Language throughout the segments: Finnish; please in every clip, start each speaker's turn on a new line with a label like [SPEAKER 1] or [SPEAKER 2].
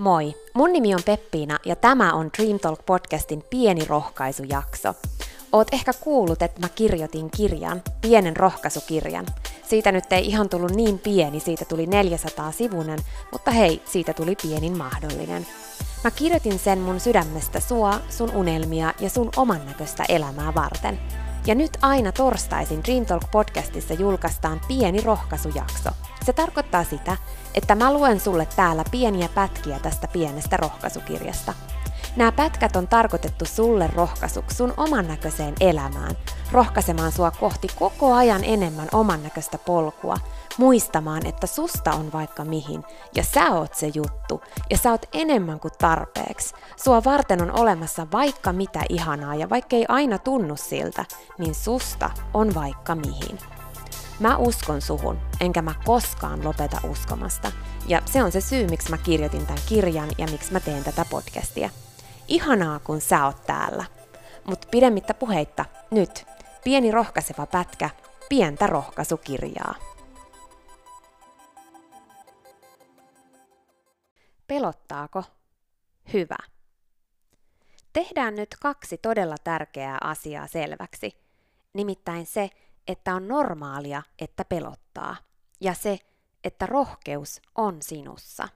[SPEAKER 1] Moi, mun nimi on Peppiina ja tämä on Dream Talk podcastin pieni rohkaisujakso. Oot ehkä kuullut, että mä kirjoitin kirjan, pienen rohkaisukirjan. Siitä nyt ei ihan tullut niin pieni, siitä tuli 400 sivunen, mutta hei, siitä tuli pienin mahdollinen. Mä kirjoitin sen mun sydämestä sua, sun unelmia ja sun oman näköistä elämää varten. Ja nyt aina torstaisin Dream Talk podcastissa julkaistaan pieni rohkaisujakso. Se tarkoittaa sitä, että mä luen sulle täällä pieniä pätkiä tästä pienestä rohkaisukirjasta. Nämä pätkät on tarkoitettu sulle rohkaisuksi sun oman näköiseen elämään, rohkaisemaan sua kohti koko ajan enemmän oman näköistä polkua, muistamaan, että susta on vaikka mihin, ja sä oot se juttu, ja sä oot enemmän kuin tarpeeksi. Sua varten on olemassa vaikka mitä ihanaa, ja vaikka ei aina tunnu siltä, niin susta on vaikka mihin. Mä uskon suhun, enkä mä koskaan lopeta uskomasta. Ja se on se syy, miksi mä kirjoitin tämän kirjan ja miksi mä teen tätä podcastia. Ihanaa, kun sä oot täällä. Mutta pidemmittä puheitta, nyt pieni rohkaiseva pätkä, pientä rohkaisukirjaa. Pelottaako? Hyvä. Tehdään nyt kaksi todella tärkeää asiaa selväksi. Nimittäin se, että on normaalia, että pelottaa, ja se, että rohkeus on sinussa.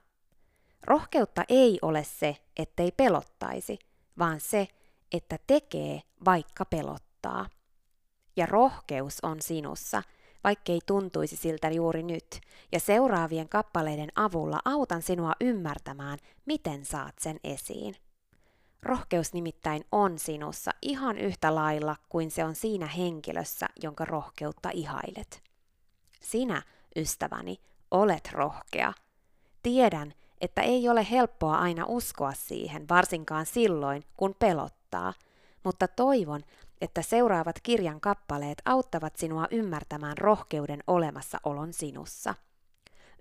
[SPEAKER 1] Rohkeutta ei ole se, ettei pelottaisi, vaan se, että tekee vaikka pelottaa. Ja rohkeus on sinussa, vaikkei tuntuisi siltä juuri nyt, ja seuraavien kappaleiden avulla autan sinua ymmärtämään, miten saat sen esiin. Rohkeus nimittäin on sinussa ihan yhtä lailla kuin se on siinä henkilössä, jonka rohkeutta ihailet. Sinä, ystäväni, olet rohkea. Tiedän, että ei ole helppoa aina uskoa siihen, varsinkaan silloin, kun pelottaa, mutta toivon, että seuraavat kirjan kappaleet auttavat sinua ymmärtämään rohkeuden olemassaolon sinussa.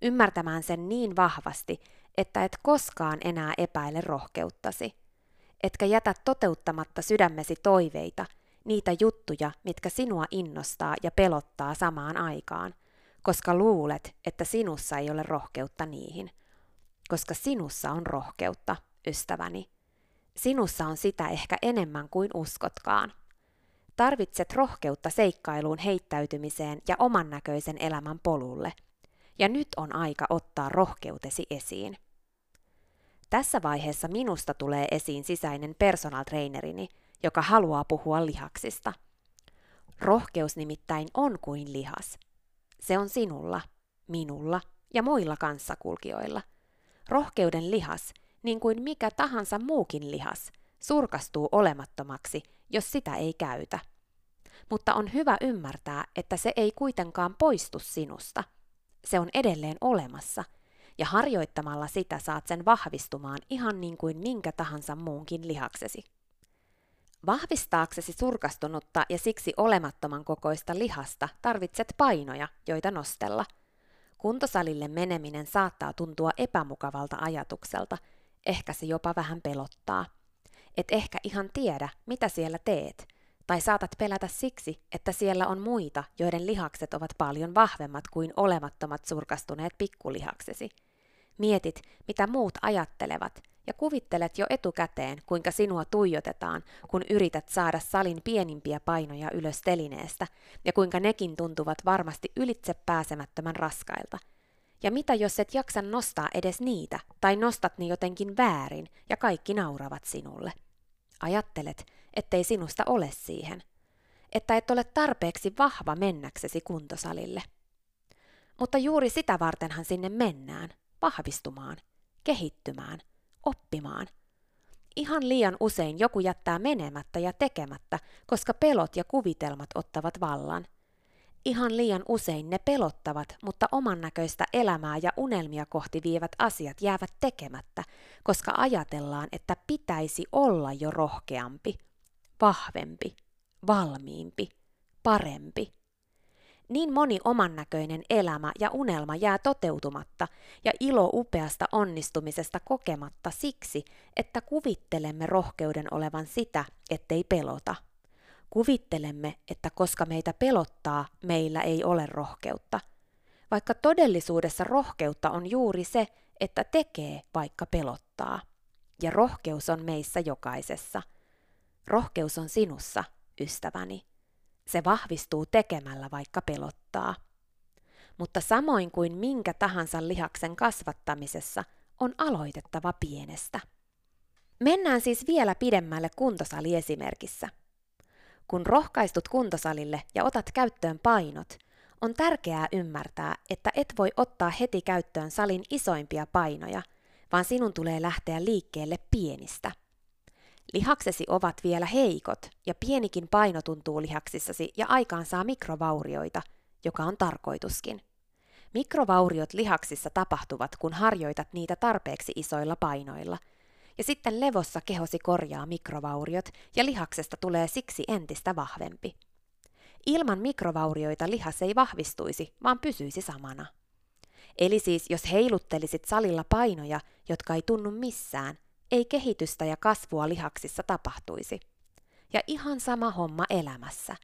[SPEAKER 1] Ymmärtämään sen niin vahvasti, että et koskaan enää epäile rohkeuttasi etkä jätä toteuttamatta sydämesi toiveita, niitä juttuja, mitkä sinua innostaa ja pelottaa samaan aikaan, koska luulet, että sinussa ei ole rohkeutta niihin. Koska sinussa on rohkeutta, ystäväni. Sinussa on sitä ehkä enemmän kuin uskotkaan. Tarvitset rohkeutta seikkailuun heittäytymiseen ja oman näköisen elämän polulle. Ja nyt on aika ottaa rohkeutesi esiin. Tässä vaiheessa minusta tulee esiin sisäinen personal trainerini, joka haluaa puhua lihaksista. Rohkeus nimittäin on kuin lihas. Se on sinulla, minulla ja muilla kanssakulkijoilla. Rohkeuden lihas, niin kuin mikä tahansa muukin lihas, surkastuu olemattomaksi, jos sitä ei käytä. Mutta on hyvä ymmärtää, että se ei kuitenkaan poistu sinusta. Se on edelleen olemassa – ja harjoittamalla sitä saat sen vahvistumaan ihan niin kuin minkä tahansa muunkin lihaksesi. Vahvistaaksesi surkastunutta ja siksi olemattoman kokoista lihasta tarvitset painoja, joita nostella. Kuntosalille meneminen saattaa tuntua epämukavalta ajatukselta, ehkä se jopa vähän pelottaa. Et ehkä ihan tiedä, mitä siellä teet, tai saatat pelätä siksi, että siellä on muita, joiden lihakset ovat paljon vahvemmat kuin olemattomat surkastuneet pikkulihaksesi – Mietit, mitä muut ajattelevat, ja kuvittelet jo etukäteen, kuinka sinua tuijotetaan, kun yrität saada salin pienimpiä painoja ylös telineestä, ja kuinka nekin tuntuvat varmasti ylitse pääsemättömän raskailta. Ja mitä jos et jaksa nostaa edes niitä, tai nostat ne jotenkin väärin, ja kaikki nauravat sinulle? Ajattelet, ettei sinusta ole siihen. Että et ole tarpeeksi vahva mennäksesi kuntosalille. Mutta juuri sitä vartenhan sinne mennään – vahvistumaan, kehittymään, oppimaan. Ihan liian usein joku jättää menemättä ja tekemättä, koska pelot ja kuvitelmat ottavat vallan. Ihan liian usein ne pelottavat, mutta oman näköistä elämää ja unelmia kohti vievät asiat jäävät tekemättä, koska ajatellaan, että pitäisi olla jo rohkeampi, vahvempi, valmiimpi, parempi. Niin moni oman näköinen elämä ja unelma jää toteutumatta ja ilo upeasta onnistumisesta kokematta siksi, että kuvittelemme rohkeuden olevan sitä, ettei pelota. Kuvittelemme, että koska meitä pelottaa, meillä ei ole rohkeutta. Vaikka todellisuudessa rohkeutta on juuri se, että tekee vaikka pelottaa. Ja rohkeus on meissä jokaisessa. Rohkeus on sinussa, ystäväni. Se vahvistuu tekemällä vaikka pelottaa. Mutta samoin kuin minkä tahansa lihaksen kasvattamisessa, on aloitettava pienestä. Mennään siis vielä pidemmälle kuntosaliesimerkissä. Kun rohkaistut kuntosalille ja otat käyttöön painot, on tärkeää ymmärtää, että et voi ottaa heti käyttöön salin isoimpia painoja, vaan sinun tulee lähteä liikkeelle pienistä. Lihaksesi ovat vielä heikot ja pienikin paino tuntuu lihaksissasi ja aikaan saa mikrovaurioita, joka on tarkoituskin. Mikrovauriot lihaksissa tapahtuvat, kun harjoitat niitä tarpeeksi isoilla painoilla – ja sitten levossa kehosi korjaa mikrovauriot ja lihaksesta tulee siksi entistä vahvempi. Ilman mikrovaurioita lihas ei vahvistuisi, vaan pysyisi samana. Eli siis jos heiluttelisit salilla painoja, jotka ei tunnu missään, ei kehitystä ja kasvua lihaksissa tapahtuisi. Ja ihan sama homma elämässä.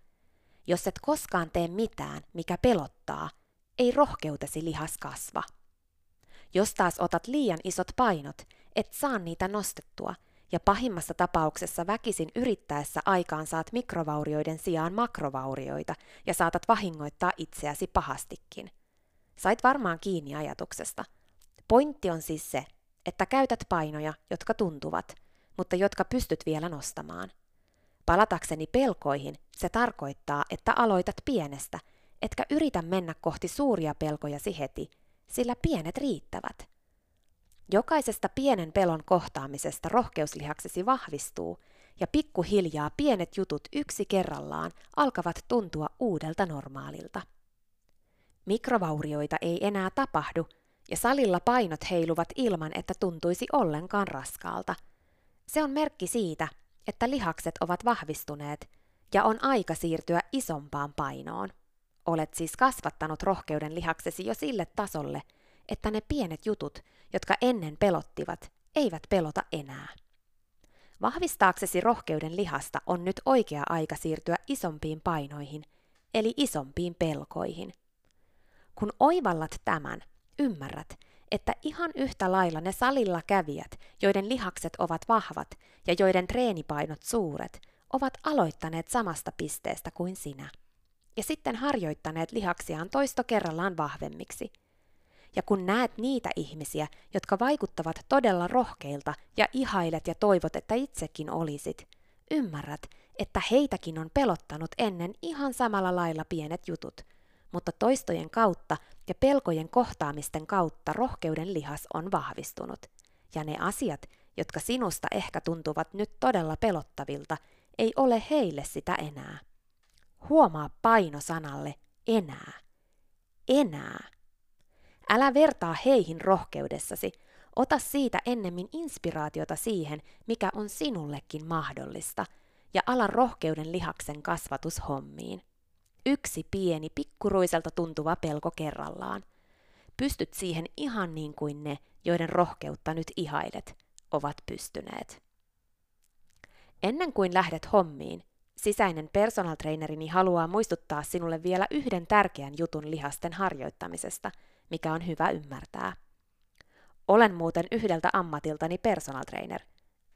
[SPEAKER 1] Jos et koskaan tee mitään, mikä pelottaa, ei rohkeutesi lihas kasva. Jos taas otat liian isot painot, et saa niitä nostettua, ja pahimmassa tapauksessa väkisin yrittäessä aikaan saat mikrovaurioiden sijaan makrovaurioita ja saatat vahingoittaa itseäsi pahastikin. Sait varmaan kiinni ajatuksesta. Pointti on siis se, että käytät painoja, jotka tuntuvat, mutta jotka pystyt vielä nostamaan. Palatakseni pelkoihin, se tarkoittaa, että aloitat pienestä, etkä yritä mennä kohti suuria pelkojasi heti, sillä pienet riittävät. Jokaisesta pienen pelon kohtaamisesta rohkeuslihaksesi vahvistuu, ja pikkuhiljaa pienet jutut yksi kerrallaan alkavat tuntua uudelta normaalilta. Mikrovaurioita ei enää tapahdu, ja salilla painot heiluvat ilman, että tuntuisi ollenkaan raskaalta. Se on merkki siitä, että lihakset ovat vahvistuneet, ja on aika siirtyä isompaan painoon. Olet siis kasvattanut rohkeuden lihaksesi jo sille tasolle, että ne pienet jutut, jotka ennen pelottivat, eivät pelota enää. Vahvistaaksesi rohkeuden lihasta on nyt oikea aika siirtyä isompiin painoihin, eli isompiin pelkoihin. Kun oivallat tämän, ymmärrät, että ihan yhtä lailla ne salilla kävijät, joiden lihakset ovat vahvat ja joiden treenipainot suuret, ovat aloittaneet samasta pisteestä kuin sinä. Ja sitten harjoittaneet lihaksiaan toisto kerrallaan vahvemmiksi – ja kun näet niitä ihmisiä, jotka vaikuttavat todella rohkeilta ja ihailet ja toivot, että itsekin olisit, ymmärrät, että heitäkin on pelottanut ennen ihan samalla lailla pienet jutut, mutta toistojen kautta ja pelkojen kohtaamisten kautta rohkeuden lihas on vahvistunut. Ja ne asiat, jotka sinusta ehkä tuntuvat nyt todella pelottavilta, ei ole heille sitä enää. Huomaa paino sanalle enää. Enää. Älä vertaa heihin rohkeudessasi. Ota siitä ennemmin inspiraatiota siihen, mikä on sinullekin mahdollista, ja ala rohkeuden lihaksen kasvatushommiin. Yksi pieni, pikkuruiselta tuntuva pelko kerrallaan. Pystyt siihen ihan niin kuin ne, joiden rohkeutta nyt ihailet, ovat pystyneet. Ennen kuin lähdet hommiin, sisäinen personal trainerini haluaa muistuttaa sinulle vielä yhden tärkeän jutun lihasten harjoittamisesta – mikä on hyvä ymmärtää. Olen muuten yhdeltä ammatiltani personal trainer,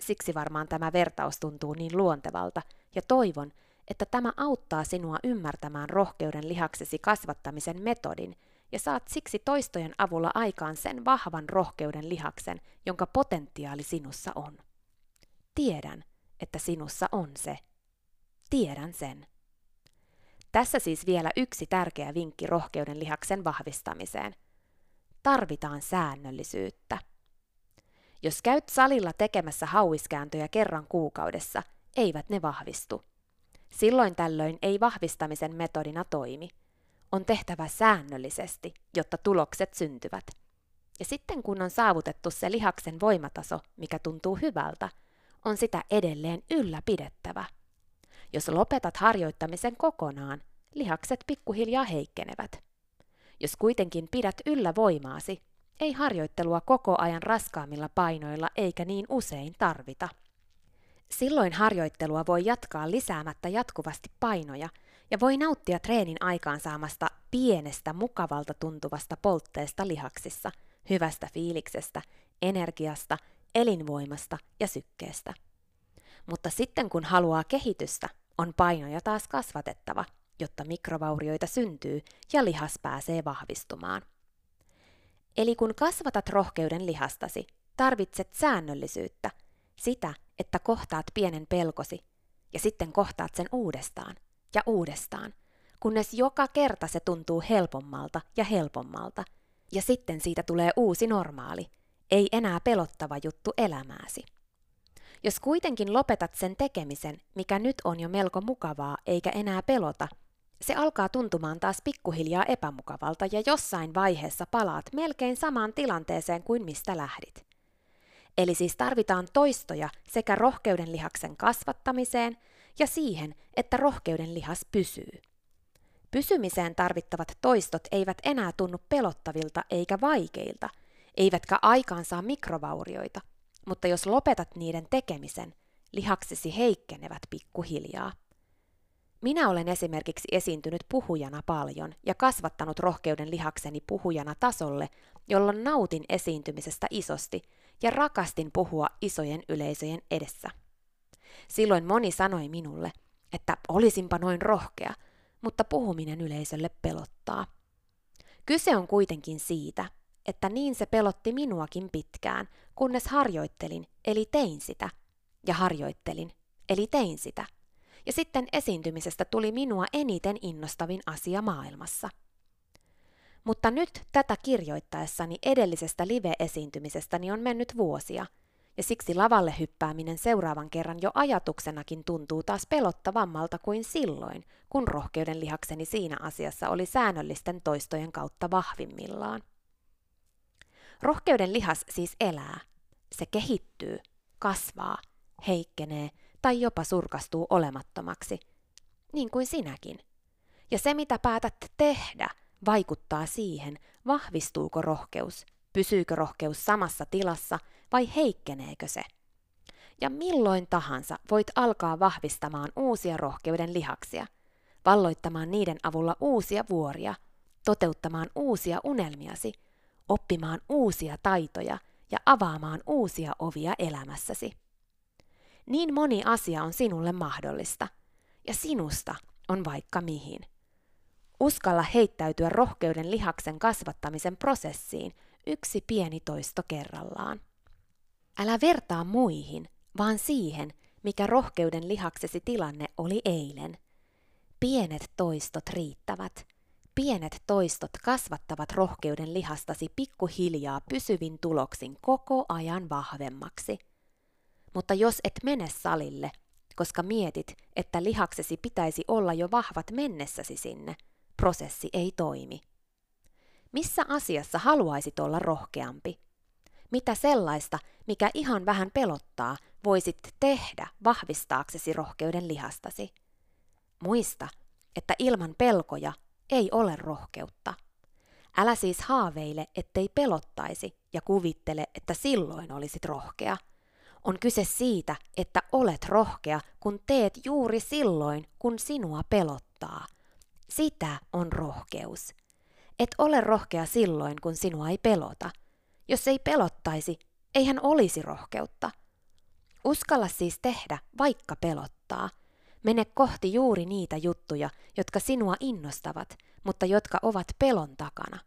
[SPEAKER 1] siksi varmaan tämä vertaus tuntuu niin luontevalta, ja toivon, että tämä auttaa sinua ymmärtämään rohkeuden lihaksesi kasvattamisen metodin, ja saat siksi toistojen avulla aikaan sen vahvan rohkeuden lihaksen, jonka potentiaali sinussa on. Tiedän, että sinussa on se. Tiedän sen. Tässä siis vielä yksi tärkeä vinkki rohkeuden lihaksen vahvistamiseen tarvitaan säännöllisyyttä. Jos käyt salilla tekemässä hauiskääntöjä kerran kuukaudessa, eivät ne vahvistu. Silloin tällöin ei vahvistamisen metodina toimi. On tehtävä säännöllisesti, jotta tulokset syntyvät. Ja sitten kun on saavutettu se lihaksen voimataso, mikä tuntuu hyvältä, on sitä edelleen ylläpidettävä. Jos lopetat harjoittamisen kokonaan, lihakset pikkuhiljaa heikkenevät. Jos kuitenkin pidät yllä voimaasi, ei harjoittelua koko ajan raskaammilla painoilla eikä niin usein tarvita. Silloin harjoittelua voi jatkaa lisäämättä jatkuvasti painoja ja voi nauttia treenin aikaansaamasta pienestä mukavalta tuntuvasta poltteesta lihaksissa, hyvästä fiiliksestä, energiasta, elinvoimasta ja sykkeestä. Mutta sitten kun haluaa kehitystä, on painoja taas kasvatettava, jotta mikrovaurioita syntyy ja lihas pääsee vahvistumaan. Eli kun kasvatat rohkeuden lihastasi, tarvitset säännöllisyyttä, sitä, että kohtaat pienen pelkosi ja sitten kohtaat sen uudestaan ja uudestaan, kunnes joka kerta se tuntuu helpommalta ja helpommalta, ja sitten siitä tulee uusi normaali, ei enää pelottava juttu elämääsi. Jos kuitenkin lopetat sen tekemisen, mikä nyt on jo melko mukavaa eikä enää pelota, se alkaa tuntumaan taas pikkuhiljaa epämukavalta ja jossain vaiheessa palaat melkein samaan tilanteeseen kuin mistä lähdit. Eli siis tarvitaan toistoja sekä rohkeuden lihaksen kasvattamiseen ja siihen, että rohkeuden lihas pysyy. Pysymiseen tarvittavat toistot eivät enää tunnu pelottavilta eikä vaikeilta, eivätkä aikaan saa mikrovaurioita, mutta jos lopetat niiden tekemisen, lihaksesi heikkenevät pikkuhiljaa. Minä olen esimerkiksi esiintynyt puhujana paljon ja kasvattanut rohkeuden lihakseni puhujana tasolle, jolloin nautin esiintymisestä isosti ja rakastin puhua isojen yleisöjen edessä. Silloin moni sanoi minulle, että olisinpa noin rohkea, mutta puhuminen yleisölle pelottaa. Kyse on kuitenkin siitä, että niin se pelotti minuakin pitkään, kunnes harjoittelin, eli tein sitä. Ja harjoittelin, eli tein sitä. Ja sitten esiintymisestä tuli minua eniten innostavin asia maailmassa. Mutta nyt tätä kirjoittaessani edellisestä live-esiintymisestäni on mennyt vuosia – ja siksi lavalle hyppääminen seuraavan kerran jo ajatuksenakin tuntuu taas pelottavammalta kuin silloin, kun rohkeuden lihakseni siinä asiassa oli säännöllisten toistojen kautta vahvimmillaan. Rohkeuden lihas siis elää. Se kehittyy, kasvaa, heikkenee tai jopa surkastuu olemattomaksi, niin kuin sinäkin. Ja se, mitä päätät tehdä, vaikuttaa siihen, vahvistuuko rohkeus, pysyykö rohkeus samassa tilassa – vai heikkeneekö se? Ja milloin tahansa voit alkaa vahvistamaan uusia rohkeuden lihaksia, valloittamaan niiden avulla uusia vuoria, toteuttamaan uusia unelmiasi, oppimaan uusia taitoja ja avaamaan uusia ovia elämässäsi. Niin moni asia on sinulle mahdollista, ja sinusta on vaikka mihin. Uskalla heittäytyä rohkeuden lihaksen kasvattamisen prosessiin yksi pieni toisto kerrallaan. Älä vertaa muihin, vaan siihen, mikä rohkeuden lihaksesi tilanne oli eilen. Pienet toistot riittävät. Pienet toistot kasvattavat rohkeuden lihastasi pikkuhiljaa pysyvin tuloksin koko ajan vahvemmaksi. Mutta jos et mene salille, koska mietit, että lihaksesi pitäisi olla jo vahvat mennessäsi sinne, prosessi ei toimi. Missä asiassa haluaisit olla rohkeampi? Mitä sellaista, mikä ihan vähän pelottaa, voisit tehdä vahvistaaksesi rohkeuden lihastasi? Muista, että ilman pelkoja ei ole rohkeutta. Älä siis haaveile, ettei pelottaisi ja kuvittele, että silloin olisit rohkea. On kyse siitä, että olet rohkea, kun teet juuri silloin, kun sinua pelottaa. Sitä on rohkeus. Et ole rohkea silloin, kun sinua ei pelota – jos ei pelottaisi, eihän olisi rohkeutta. Uskalla siis tehdä, vaikka pelottaa. Mene kohti juuri niitä juttuja, jotka sinua innostavat, mutta jotka ovat pelon takana.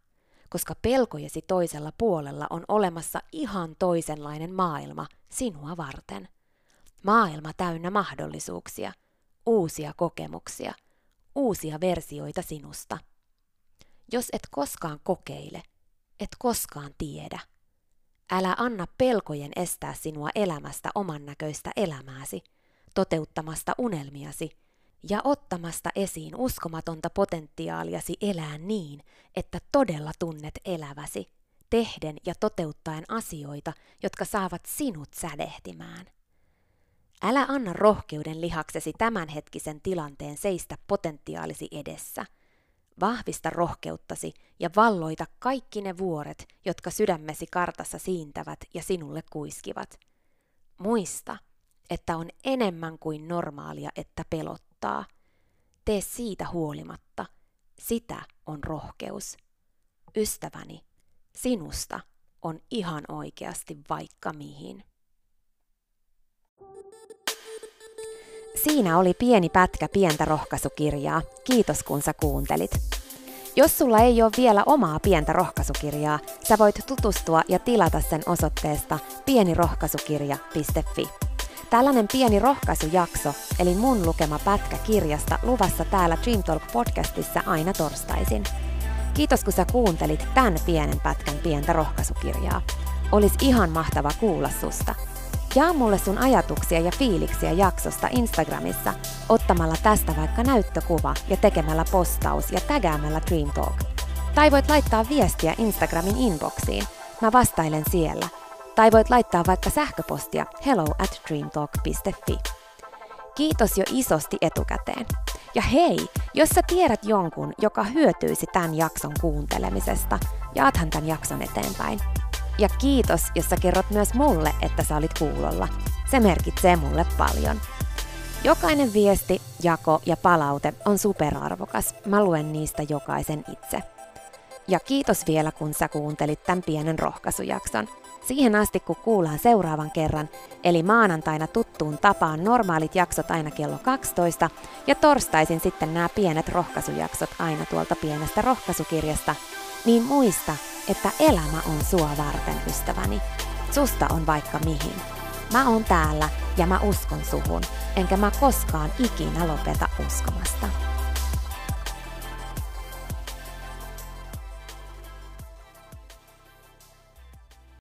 [SPEAKER 1] Koska pelkojesi toisella puolella on olemassa ihan toisenlainen maailma sinua varten. Maailma täynnä mahdollisuuksia, uusia kokemuksia, uusia versioita sinusta. Jos et koskaan kokeile, et koskaan tiedä. Älä anna pelkojen estää sinua elämästä oman näköistä elämääsi, toteuttamasta unelmiasi ja ottamasta esiin uskomatonta potentiaaliasi elää niin, että todella tunnet eläväsi, tehden ja toteuttaen asioita, jotka saavat sinut sädehtimään. Älä anna rohkeuden lihaksesi tämänhetkisen tilanteen seistä potentiaalisi edessä – Vahvista rohkeuttasi ja valloita kaikki ne vuoret, jotka sydämesi kartassa siintävät ja sinulle kuiskivat. Muista, että on enemmän kuin normaalia, että pelottaa. Tee siitä huolimatta. Sitä on rohkeus. Ystäväni, sinusta on ihan oikeasti vaikka mihin. Siinä oli pieni pätkä pientä rohkaisukirjaa. Kiitos kun sä kuuntelit. Jos sulla ei ole vielä omaa pientä rohkaisukirjaa, sä voit tutustua ja tilata sen osoitteesta pienirohkaisukirja.fi. Tällainen pieni rohkaisujakso, eli mun lukema pätkä kirjasta, luvassa täällä Dream Talk podcastissa aina torstaisin. Kiitos kun sä kuuntelit tämän pienen pätkän pientä rohkaisukirjaa. Olis ihan mahtava kuulla susta. Jaa mulle sun ajatuksia ja fiiliksiä jaksosta Instagramissa ottamalla tästä vaikka näyttökuva ja tekemällä postaus ja tägäämällä Dream Talk. Tai voit laittaa viestiä Instagramin inboxiin. Mä vastailen siellä. Tai voit laittaa vaikka sähköpostia hello at dreamtalk.fi. Kiitos jo isosti etukäteen. Ja hei, jos sä tiedät jonkun, joka hyötyisi tämän jakson kuuntelemisesta, jaathan tämän jakson eteenpäin. Ja kiitos, jos sä kerrot myös mulle, että sä olit kuulolla. Se merkitsee mulle paljon. Jokainen viesti, jako ja palaute on superarvokas. Mä luen niistä jokaisen itse. Ja kiitos vielä, kun sä kuuntelit tämän pienen rohkaisujakson. Siihen asti, kun kuullaan seuraavan kerran, eli maanantaina tuttuun tapaan normaalit jaksot aina kello 12 ja torstaisin sitten nämä pienet rohkaisujaksot aina tuolta pienestä rohkaisukirjasta, niin muista, että elämä on sua varten, ystäväni. Susta on vaikka mihin. Mä oon täällä ja mä uskon suhun, enkä mä koskaan ikinä lopeta uskomasta.